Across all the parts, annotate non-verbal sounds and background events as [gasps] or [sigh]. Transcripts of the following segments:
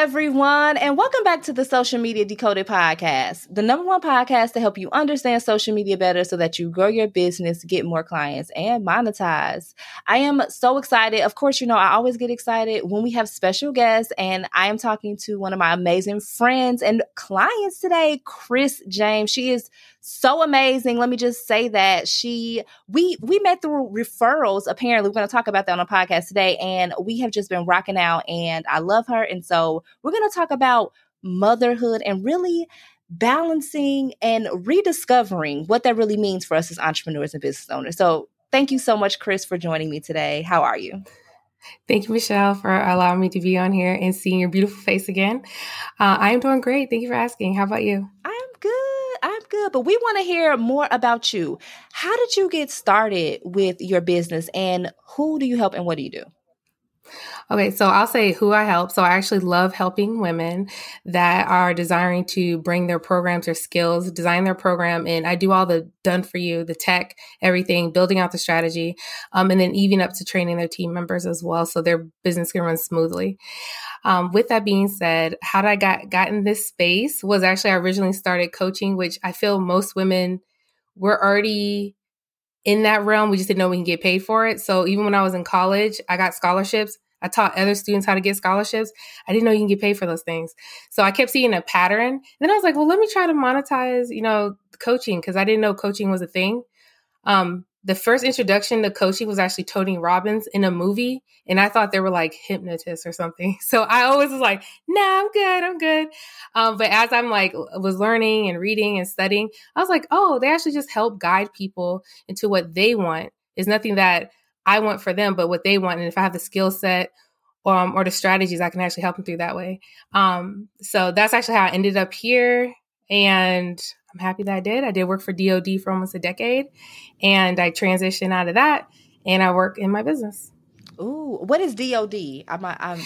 Everyone, and welcome back to the Social Media Decoded podcast, the number one podcast to help you understand social media better so that you grow your business, get more clients, and monetize. I am so excited. Of course, you know, I always get excited when we have special guests, and I am talking to one of my amazing friends and clients today, Chris James. She is so amazing. Let me just say that she we we met through referrals. Apparently, we're going to talk about that on a podcast today, and we have just been rocking out. And I love her, and so we're going to talk about motherhood and really balancing and rediscovering what that really means for us as entrepreneurs and business owners. So, thank you so much, Chris, for joining me today. How are you? Thank you, Michelle, for allowing me to be on here and seeing your beautiful face again. Uh, I am doing great. Thank you for asking. How about you? I am good. I'm good, but we want to hear more about you. How did you get started with your business and who do you help and what do you do? Okay, so I'll say who I help. So I actually love helping women that are desiring to bring their programs or skills, design their program, and I do all the done for you, the tech, everything, building out the strategy, um, and then even up to training their team members as well, so their business can run smoothly. Um, with that being said, how did I got got in this space was actually I originally started coaching, which I feel most women were already in that realm. We just didn't know we can get paid for it. So even when I was in college, I got scholarships. I taught other students how to get scholarships. I didn't know you can get paid for those things. So I kept seeing a pattern. And then I was like, well, let me try to monetize, you know, coaching because I didn't know coaching was a thing. Um, the first introduction to coaching was actually Tony Robbins in a movie, and I thought they were like hypnotists or something. [laughs] So I always was like, "Nah, I'm good, I'm good." Um, but as I'm like was learning and reading and studying, I was like, "Oh, they actually just help guide people into what they want. It's nothing that I want for them, but what they want. And if I have the skill set um, or the strategies, I can actually help them through that way. Um, so that's actually how I ended up here, and I'm happy that I did. I did work for DoD for almost a decade, and I transitioned out of that, and I work in my business. Ooh, what is DoD? I'm, I'm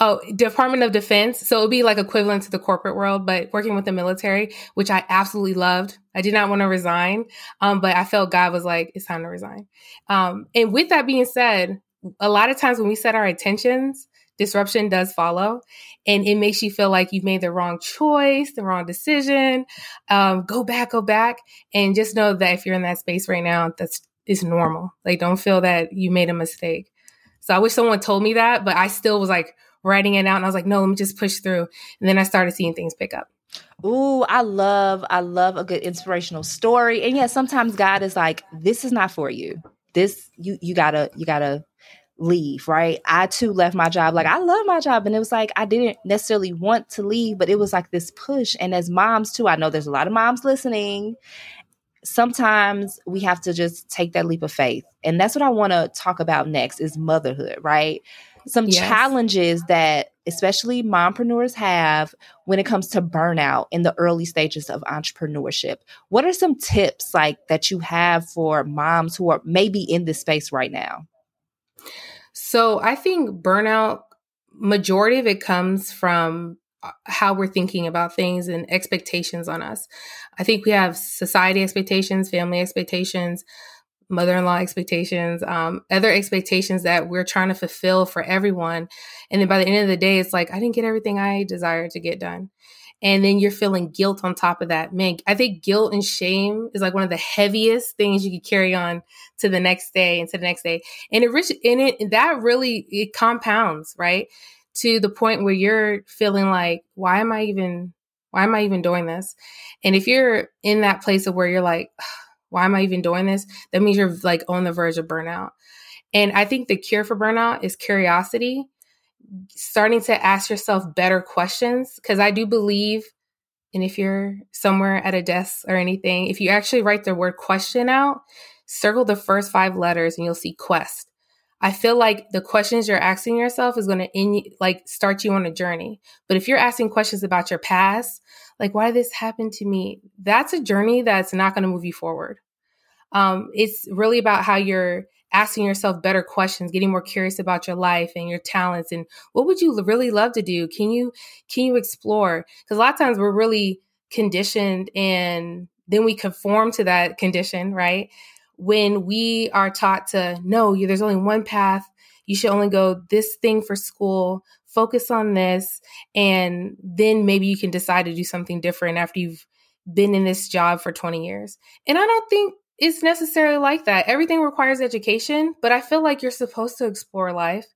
Oh, Department of Defense. So it would be like equivalent to the corporate world, but working with the military, which I absolutely loved. I did not want to resign, um, but I felt God was like, it's time to resign. Um, and with that being said, a lot of times when we set our intentions, disruption does follow and it makes you feel like you've made the wrong choice the wrong decision. Um, go back go back and just know that if you're in that space right now that's is normal. Like don't feel that you made a mistake. So i wish someone told me that but i still was like writing it out and i was like no let me just push through. And then i started seeing things pick up. Ooh, I love, I love a good inspirational story. And yeah, sometimes God is like, this is not for you. This you you gotta you gotta leave, right? I too left my job. Like I love my job. And it was like I didn't necessarily want to leave, but it was like this push. And as moms too, I know there's a lot of moms listening. Sometimes we have to just take that leap of faith. And that's what I want to talk about next is motherhood, right? Some yes. challenges that especially mompreneurs have when it comes to burnout in the early stages of entrepreneurship. What are some tips like that you have for moms who are maybe in this space right now? So I think burnout, majority of it comes from uh, how we're thinking about things and expectations on us. I think we have society expectations, family expectations, mother in law expectations, um, other expectations that we're trying to fulfill for everyone. And then by the end of the day, it's like, I didn't get everything I desired to get done and then you're feeling guilt on top of that. Man, I think guilt and shame is like one of the heaviest things you could carry on to the next day and to the next day. And it rich in it that really it compounds, right? To the point where you're feeling like, why am I even why am I even doing this? And if you're in that place of where you're like, [sighs] why am I even doing this? That means you're like on the verge of burnout. And I think the cure for burnout is curiosity starting to ask yourself better questions because I do believe and if you're somewhere at a desk or anything, if you actually write the word question out, circle the first five letters and you'll see quest. I feel like the questions you're asking yourself is going to in like start you on a journey. But if you're asking questions about your past, like why this happen to me, that's a journey that's not going to move you forward. Um, it's really about how you're asking yourself better questions, getting more curious about your life and your talents, and what would you really love to do? Can you can you explore? Because a lot of times we're really conditioned and then we conform to that condition, right? when we are taught to no, there's only one path. You should only go this thing for school, focus on this, and then maybe you can decide to do something different after you've been in this job for 20 years. And I don't think it's necessarily like that. Everything requires education, but I feel like you're supposed to explore life.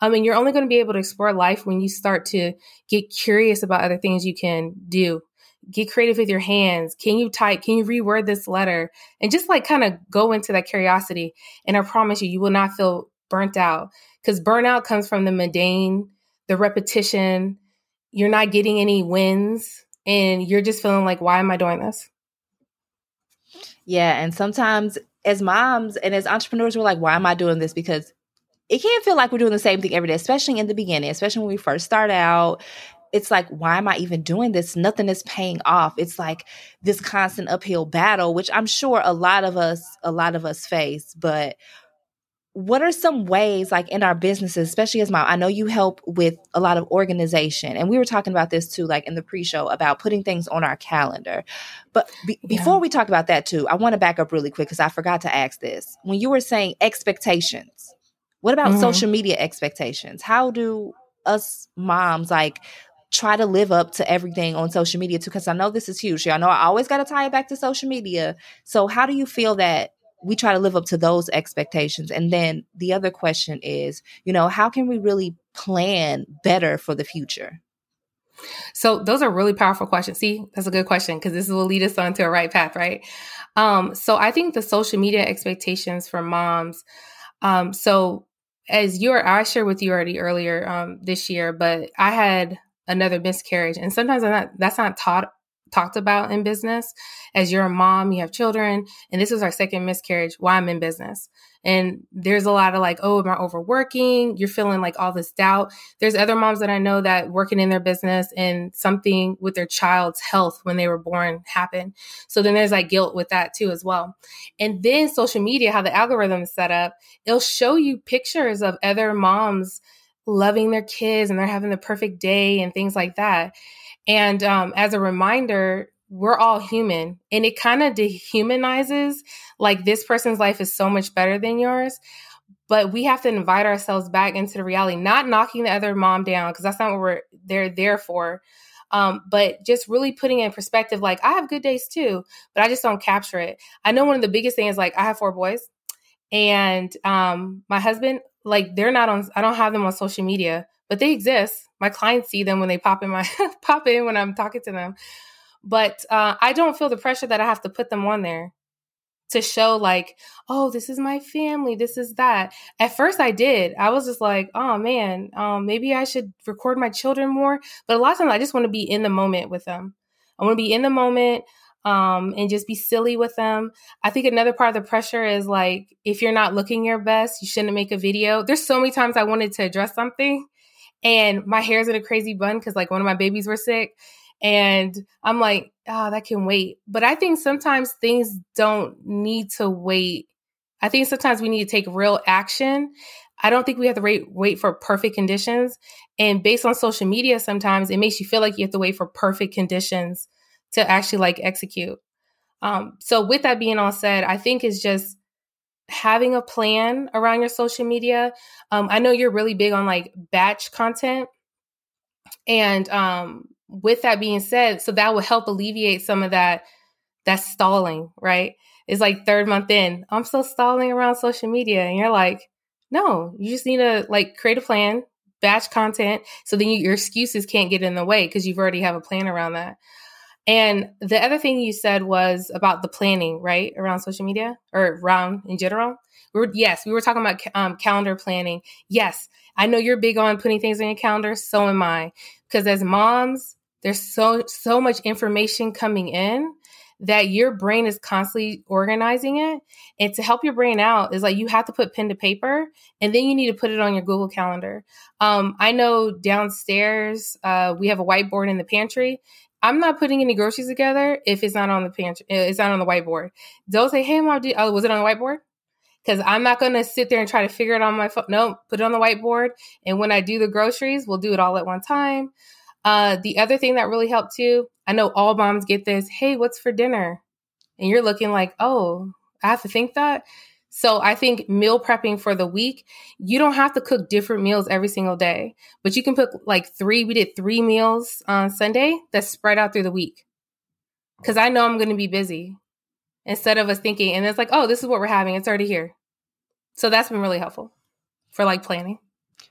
Um, I mean, you're only going to be able to explore life when you start to get curious about other things you can do get creative with your hands. Can you type? Can you reword this letter? And just like kind of go into that curiosity. And I promise you, you will not feel burnt out because burnout comes from the mundane, the repetition. You're not getting any wins and you're just feeling like, why am I doing this? Yeah. And sometimes as moms and as entrepreneurs, we're like, why am I doing this? Because it can feel like we're doing the same thing every day, especially in the beginning, especially when we first start out it's like, why am I even doing this? Nothing is paying off. It's like this constant uphill battle, which I'm sure a lot of us, a lot of us face. But what are some ways, like in our businesses, especially as mom? I know you help with a lot of organization, and we were talking about this too, like in the pre-show about putting things on our calendar. But be- yeah. before we talk about that too, I want to back up really quick because I forgot to ask this. When you were saying expectations, what about mm-hmm. social media expectations? How do us moms like try to live up to everything on social media too because i know this is huge i know i always got to tie it back to social media so how do you feel that we try to live up to those expectations. And then the other question is you know how can we really plan better for the future? So those are really powerful questions. See that's a good question because this will lead us on to a right path right? Um, so i think the social media expectations for moms um, so as you are i shared with you already earlier um, this year but i had another miscarriage. And sometimes i not, that's not taught talked about in business. As you're a mom, you have children, and this was our second miscarriage Why I'm in business. And there's a lot of like, oh, am I overworking? You're feeling like all this doubt. There's other moms that I know that working in their business and something with their child's health when they were born happened. So then there's like guilt with that too as well. And then social media, how the algorithm is set up, it'll show you pictures of other moms loving their kids and they're having the perfect day and things like that. And um, as a reminder, we're all human and it kind of dehumanizes like this person's life is so much better than yours. But we have to invite ourselves back into the reality, not knocking the other mom down because that's not what we're they're there for. Um, but just really putting in perspective, like I have good days too, but I just don't capture it. I know one of the biggest things, is like I have four boys, and um, my husband, like they're not on I don't have them on social media, but they exist. My clients see them when they pop in my [laughs] pop in when I'm talking to them. But uh, I don't feel the pressure that I have to put them on there to show like, oh, this is my family, this is that. At first I did. I was just like, oh man, um, maybe I should record my children more. But a lot of times I just want to be in the moment with them. I want to be in the moment um, and just be silly with them. I think another part of the pressure is like, if you're not looking your best, you shouldn't make a video. There's so many times I wanted to address something and my hair's in a crazy bun because like one of my babies were sick. And I'm like, oh, that can wait. But I think sometimes things don't need to wait. I think sometimes we need to take real action. I don't think we have to wait, wait for perfect conditions. And based on social media, sometimes it makes you feel like you have to wait for perfect conditions to actually like execute. Um, so with that being all said, I think it's just having a plan around your social media. Um, I know you're really big on like batch content. And um, with that being said, so that will help alleviate some of that that stalling, right? It's like third month in, I'm still stalling around social media. And you're like, no, you just need to like create a plan, batch content, so then you, your excuses can't get in the way because you've already have a plan around that. And the other thing you said was about the planning, right, around social media or around in general. We were, yes, we were talking about um, calendar planning. Yes, I know you're big on putting things on your calendar. So am I, because as moms, there's so so much information coming in that your brain is constantly organizing it. And to help your brain out is like you have to put pen to paper and then you need to put it on your Google Calendar. Um, I know downstairs, uh, we have a whiteboard in the pantry. I'm not putting any groceries together if it's not on the pantry, it's not on the whiteboard. Don't say, Hey, mom, oh, was it on the whiteboard? Because I'm not going to sit there and try to figure it on my phone. No, put it on the whiteboard. And when I do the groceries, we'll do it all at one time. Uh, the other thing that really helped too, I know all moms get this. Hey, what's for dinner? And you're looking like, oh, I have to think that. So I think meal prepping for the week, you don't have to cook different meals every single day, but you can put like three. We did three meals on Sunday that's spread out through the week. Cause I know I'm going to be busy instead of us thinking, and it's like, oh, this is what we're having. It's already here. So that's been really helpful for like planning.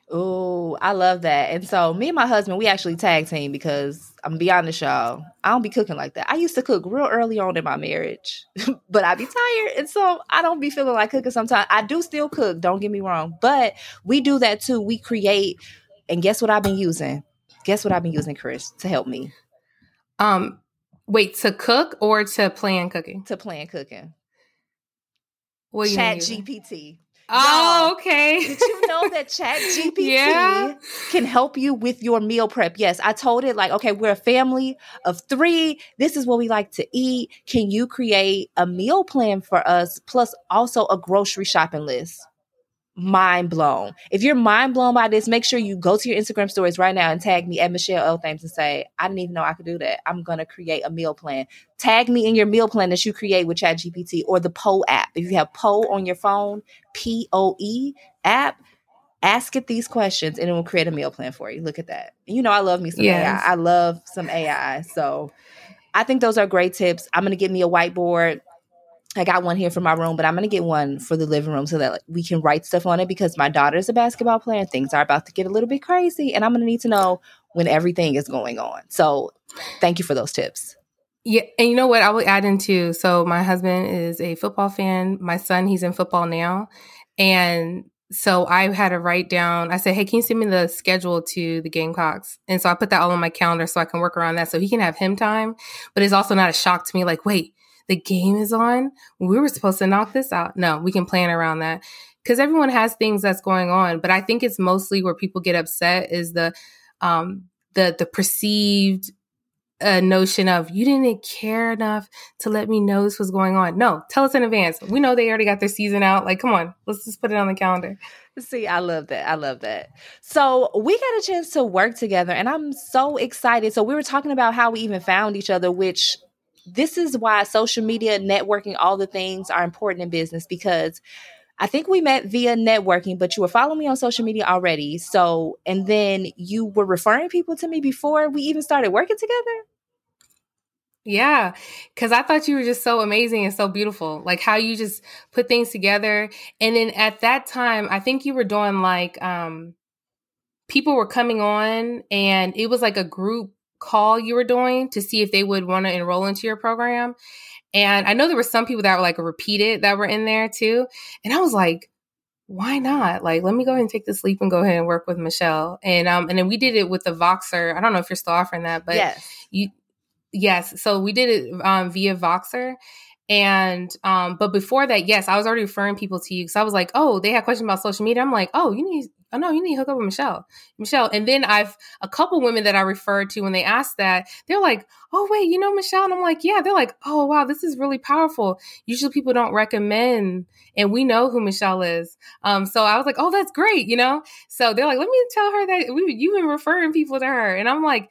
Oh, I love that. And so me and my husband, we actually tag team because I'm gonna be honest, y'all. I don't be cooking like that. I used to cook real early on in my marriage, [laughs] but I be tired, and so I don't be feeling like cooking sometimes. I do still cook, don't get me wrong, but we do that too. We create, and guess what I've been using? Guess what I've been using, Chris, to help me? Um, wait, to cook or to plan cooking? To plan cooking. What Chat GPT. Oh, okay. Did you know that [laughs] Chat GPT yeah. can help you with your meal prep? Yes, I told it like, okay, we're a family of three. This is what we like to eat. Can you create a meal plan for us, plus also a grocery shopping list? Mind blown. If you're mind blown by this, make sure you go to your Instagram stories right now and tag me at Michelle L. Thames and say, I didn't even know I could do that. I'm going to create a meal plan. Tag me in your meal plan that you create with ChatGPT or the Poe app. If you have Poe on your phone, P O E app, ask it these questions and it will create a meal plan for you. Look at that. You know, I love me some yes. AI. I love some AI. So I think those are great tips. I'm going to get me a whiteboard I got one here for my room, but I'm going to get one for the living room so that like, we can write stuff on it because my daughter's a basketball player and things are about to get a little bit crazy. And I'm going to need to know when everything is going on. So thank you for those tips. Yeah. And you know what? I will add into so my husband is a football fan. My son, he's in football now. And so I had to write down, I said, Hey, can you send me the schedule to the Gamecocks? And so I put that all on my calendar so I can work around that so he can have him time. But it's also not a shock to me like, wait, the game is on. We were supposed to knock this out. No, we can plan around that because everyone has things that's going on. But I think it's mostly where people get upset is the um, the the perceived uh, notion of you didn't care enough to let me know this was going on. No, tell us in advance. We know they already got their season out. Like, come on, let's just put it on the calendar. See, I love that. I love that. So we got a chance to work together, and I'm so excited. So we were talking about how we even found each other, which this is why social media, networking, all the things are important in business because I think we met via networking, but you were following me on social media already. So, and then you were referring people to me before we even started working together. Yeah, because I thought you were just so amazing and so beautiful. Like how you just put things together. And then at that time, I think you were doing like, um, people were coming on and it was like a group call you were doing to see if they would want to enroll into your program. And I know there were some people that were like repeated that were in there too. And I was like, why not? Like, let me go ahead and take this leap and go ahead and work with Michelle. And um, and then we did it with the Voxer. I don't know if you're still offering that, but yes. you yes. So we did it um, via Voxer. And um, but before that, yes, I was already referring people to you because I was like, oh, they had questions about social media. I'm like, oh, you need oh no, you need to hook up with Michelle. Michelle. And then I've a couple women that I referred to when they asked that, they're like, oh wait, you know Michelle? And I'm like, yeah. They're like, oh wow, this is really powerful. Usually people don't recommend, and we know who Michelle is. Um, so I was like, oh, that's great, you know? So they're like, let me tell her that we you've been referring people to her. And I'm like,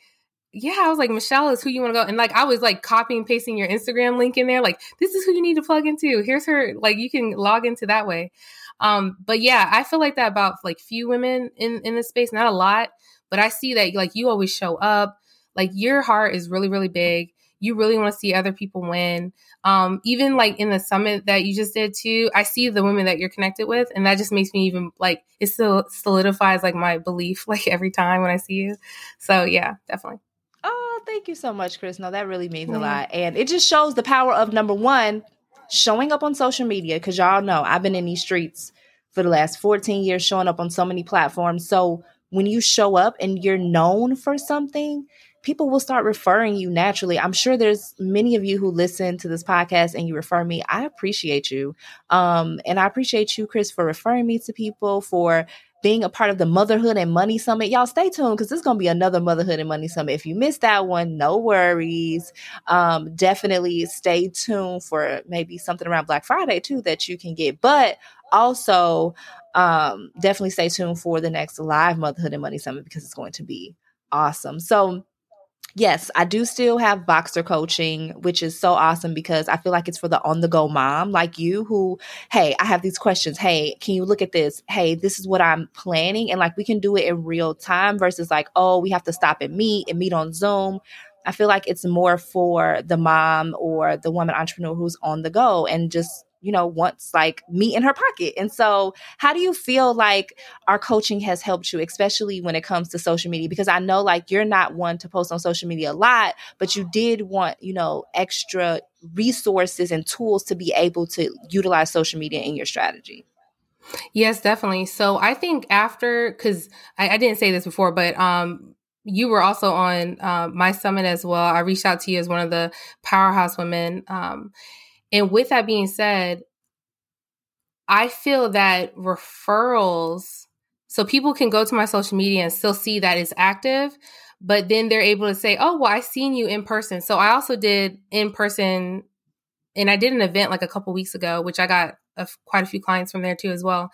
yeah, I was like, Michelle is who you want to go. And like, I was like copying pasting your Instagram link in there. Like, this is who you need to plug into. Here's her, like, you can log into that way. Um, but yeah, I feel like that about like few women in in this space, not a lot, but I see that like you always show up. Like your heart is really really big. You really want to see other people win. Um, even like in the summit that you just did too, I see the women that you're connected with, and that just makes me even like it still solidifies like my belief [laughs] like every time when I see you. So yeah, definitely. Oh, thank you so much, Chris. No, that really means a lot. And it just shows the power of number one, showing up on social media because y'all know I've been in these streets for the last 14 years, showing up on so many platforms. So when you show up and you're known for something, people will start referring you naturally. I'm sure there's many of you who listen to this podcast and you refer me. I appreciate you. Um, and I appreciate you, Chris, for referring me to people, for being a part of the Motherhood and Money Summit. Y'all stay tuned because there's going to be another Motherhood and Money Summit. If you missed that one, no worries. Um, definitely stay tuned for maybe something around Black Friday too that you can get. But also, um, definitely stay tuned for the next live Motherhood and Money Summit because it's going to be awesome. So, yes, I do still have Voxer coaching, which is so awesome because I feel like it's for the on the go mom like you who, hey, I have these questions. Hey, can you look at this? Hey, this is what I'm planning. And like we can do it in real time versus like, oh, we have to stop and meet and meet on Zoom. I feel like it's more for the mom or the woman entrepreneur who's on the go and just you know, wants like meat in her pocket. And so, how do you feel like our coaching has helped you, especially when it comes to social media? Because I know like you're not one to post on social media a lot, but you did want, you know, extra resources and tools to be able to utilize social media in your strategy. Yes, definitely. So I think after, because I, I, didn't say this before, but um, you were also on uh, my summit as well. I reached out to you as one of the powerhouse women. Um, and with that being said, I feel that referrals, so people can go to my social media and still see that it's active, but then they're able to say, oh, well, I seen you in person. So I also did in person, and I did an event like a couple weeks ago, which I got quite a few clients from there too as well.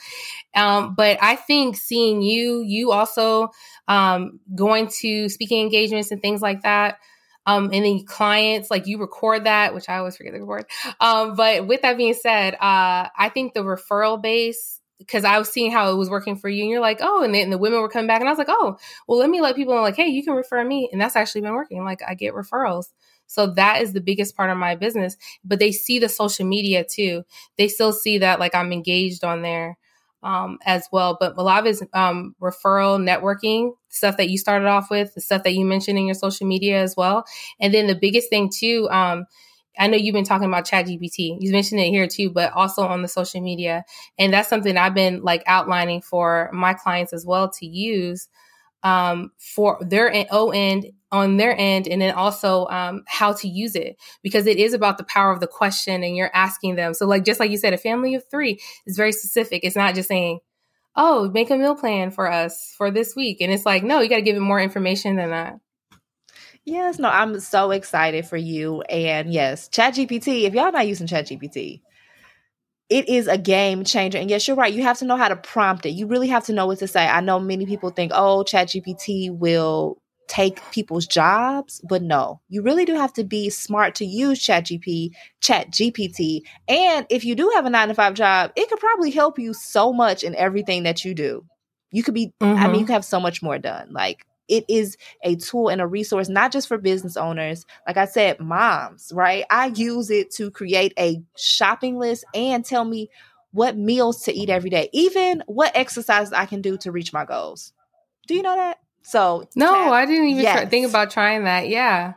Um, but I think seeing you, you also um, going to speaking engagements and things like that, um, and then clients, like you record that, which I always forget to record. Um, but with that being said, uh, I think the referral base, because I was seeing how it was working for you, and you're like, oh, and then the women were coming back, and I was like, oh, well, let me let people know, like, hey, you can refer me, and that's actually been working. Like, I get referrals. So that is the biggest part of my business. But they see the social media too. They still see that like I'm engaged on there um, as well. But a lot of it's um, referral networking stuff that you started off with, the stuff that you mentioned in your social media as well. And then the biggest thing too, um, I know you've been talking about Chat GPT. You mentioned it here too, but also on the social media. And that's something I've been like outlining for my clients as well to use um, for their O end on their end and then also um, how to use it because it is about the power of the question and you're asking them so like just like you said a family of three is very specific it's not just saying oh make a meal plan for us for this week and it's like no you got to give it more information than that yes no i'm so excited for you and yes chat gpt if y'all not using chat gpt it is a game changer. And yes, you're right. You have to know how to prompt it. You really have to know what to say. I know many people think, oh, ChatGPT will take people's jobs, but no, you really do have to be smart to use ChatGPT, Chat GPT. And if you do have a nine to five job, it could probably help you so much in everything that you do. You could be, mm-hmm. I mean, you mm-hmm. have so much more done. Like it is a tool and a resource, not just for business owners. Like I said, moms, right? I use it to create a shopping list and tell me what meals to eat every day, even what exercises I can do to reach my goals. Do you know that? So no, I didn't even yes. try, think about trying that. Yeah.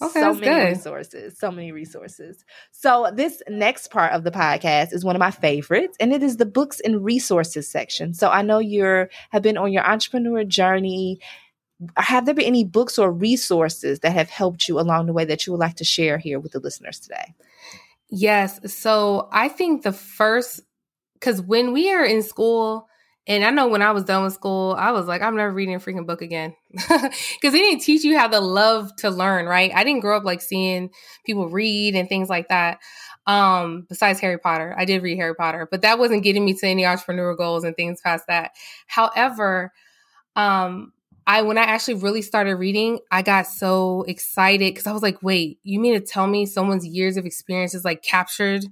Okay, so many good. resources, so many resources. So this next part of the podcast is one of my favorites, and it is the books and resources section. So I know you're have been on your entrepreneur journey. Have there been any books or resources that have helped you along the way that you would like to share here with the listeners today? Yes. So I think the first, because when we are in school, and I know when I was done with school, I was like, I'm never reading a freaking book again. [laughs] Because they didn't teach you how to love to learn, right? I didn't grow up like seeing people read and things like that. Um, besides Harry Potter, I did read Harry Potter, but that wasn't getting me to any entrepreneurial goals and things past that. However, um, I when I actually really started reading, I got so excited because I was like, wait, you mean to tell me someone's years of experience is like captured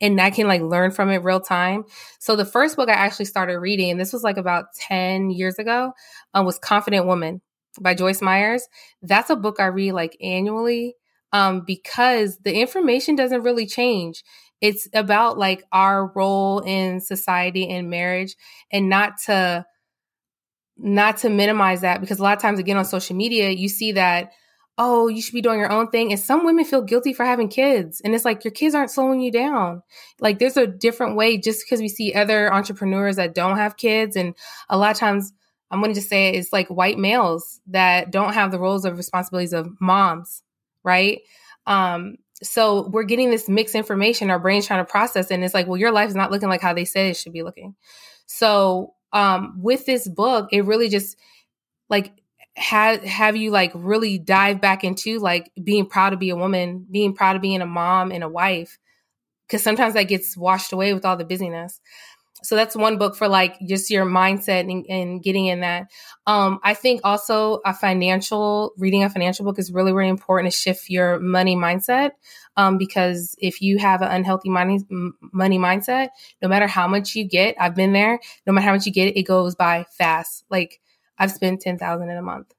and I can like learn from it real time. So the first book I actually started reading, and this was like about 10 years ago, um, was Confident Woman by Joyce Myers. That's a book I read like annually um, because the information doesn't really change. It's about like our role in society and marriage and not to not to minimize that because a lot of times again on social media you see that oh, you should be doing your own thing. And some women feel guilty for having kids. And it's like, your kids aren't slowing you down. Like, there's a different way just because we see other entrepreneurs that don't have kids. And a lot of times, I'm going to just say it, it's like white males that don't have the roles of responsibilities of moms, right? Um, so we're getting this mixed information, our brain's trying to process, and it's like, well, your life is not looking like how they said it should be looking. So um, with this book, it really just like have have you like really dive back into like being proud to be a woman, being proud of being a mom and a wife, because sometimes that gets washed away with all the busyness so that's one book for like just your mindset and, and getting in that. Um, I think also a financial reading a financial book is really really important to shift your money mindset. Um, because if you have an unhealthy money money mindset, no matter how much you get, I've been there. No matter how much you get, it goes by fast. Like I've spent ten thousand in a month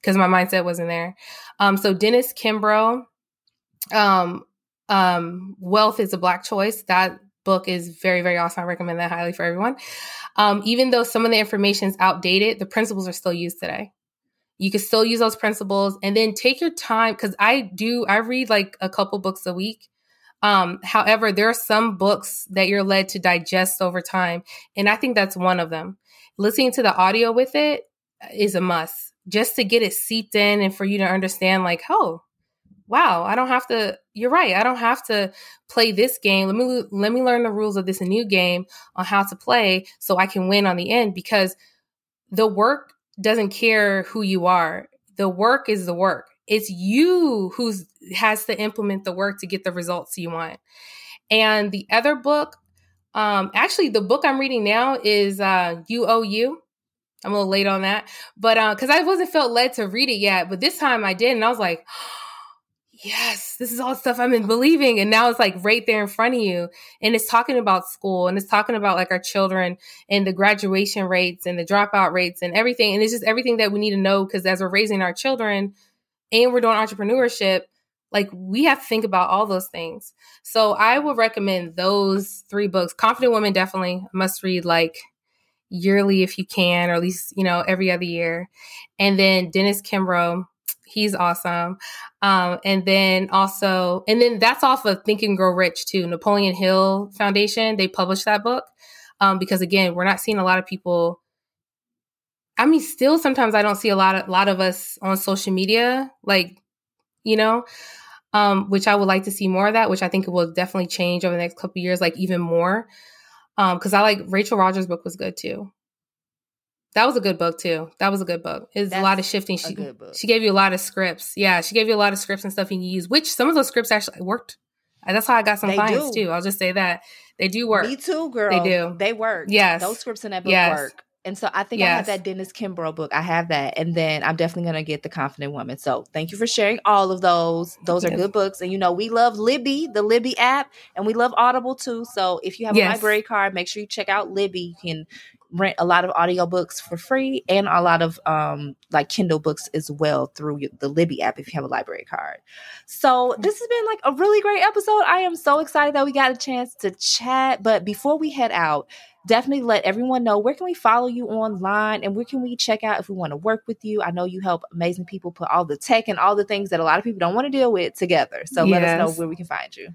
because my mindset wasn't there. Um, so Dennis Kimbro, um, um, wealth is a black choice. That book is very, very awesome. I recommend that highly for everyone. Um, even though some of the information is outdated, the principles are still used today. You can still use those principles and then take your time because I do, I read like a couple books a week. Um, however, there are some books that you're led to digest over time. And I think that's one of them. Listening to the audio with it is a must just to get it seeped in and for you to understand, like, oh, wow, I don't have to, you're right. I don't have to play this game. Let me, let me learn the rules of this new game on how to play so I can win on the end because the work doesn't care who you are. The work is the work. It's you who has to implement the work to get the results you want. And the other book, um, actually, the book I'm reading now is uh, UOU. I'm a little late on that, but because uh, I wasn't felt led to read it yet, but this time I did, and I was like, [gasps] yes, this is all stuff I've been believing. And now it's like right there in front of you. And it's talking about school and it's talking about like our children and the graduation rates and the dropout rates and everything. And it's just everything that we need to know because as we're raising our children and we're doing entrepreneurship, like we have to think about all those things. So I would recommend those three books. Confident Woman definitely must read like yearly if you can, or at least, you know, every other year. And then Dennis Kimbro, He's awesome. Um, and then also, and then that's off of Think and Grow Rich too. Napoleon Hill Foundation, they published that book. Um, because again, we're not seeing a lot of people. I mean, still sometimes I don't see a lot of, lot of us on social media, like, you know, um, which I would like to see more of that, which I think it will definitely change over the next couple years, like even more. Um, cause I like Rachel Rodgers' book was good too. That was a good book too. That was a good book. It's a lot of shifting. She she gave you a lot of scripts. Yeah, she gave you a lot of scripts and stuff you can use. Which some of those scripts actually worked. And that's how I got some they clients do. too. I'll just say that they do work. Me too, girl. They do. They work. Yes, those scripts in that book yes. work. And so I think yes. I have that Dennis Kimbro book. I have that. And then I'm definitely going to get The Confident Woman. So thank you for sharing all of those. Those are yes. good books. And you know, we love Libby, the Libby app, and we love Audible too. So if you have yes. a library card, make sure you check out Libby. You can rent a lot of audiobooks for free and a lot of um like Kindle books as well through the Libby app if you have a library card. So this has been like a really great episode. I am so excited that we got a chance to chat. But before we head out, definitely let everyone know where can we follow you online and where can we check out if we want to work with you. I know you help amazing people put all the tech and all the things that a lot of people don't want to deal with together. So yes. let us know where we can find you.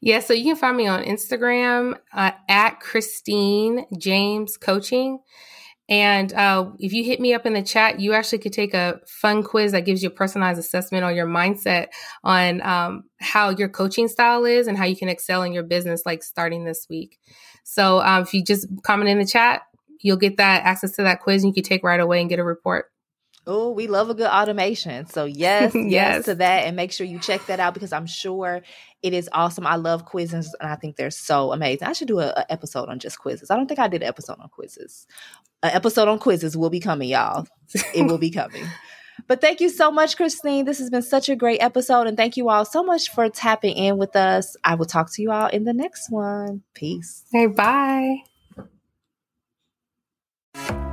Yeah, so you can find me on Instagram uh, at Christine James Coaching. And uh, if you hit me up in the chat, you actually could take a fun quiz that gives you a personalized assessment on your mindset on um, how your coaching style is and how you can excel in your business, like starting this week. So um, if you just comment in the chat, you'll get that access to that quiz and you can take right away and get a report. Oh, we love a good automation. So yes, [laughs] yes, yes, to that, and make sure you check that out because I'm sure it is awesome. I love quizzes, and I think they're so amazing. I should do an episode on just quizzes. I don't think I did an episode on quizzes. An episode on quizzes will be coming, y'all. [laughs] it will be coming. But thank you so much, Christine. This has been such a great episode, and thank you all so much for tapping in with us. I will talk to you all in the next one. Peace. Hey, bye.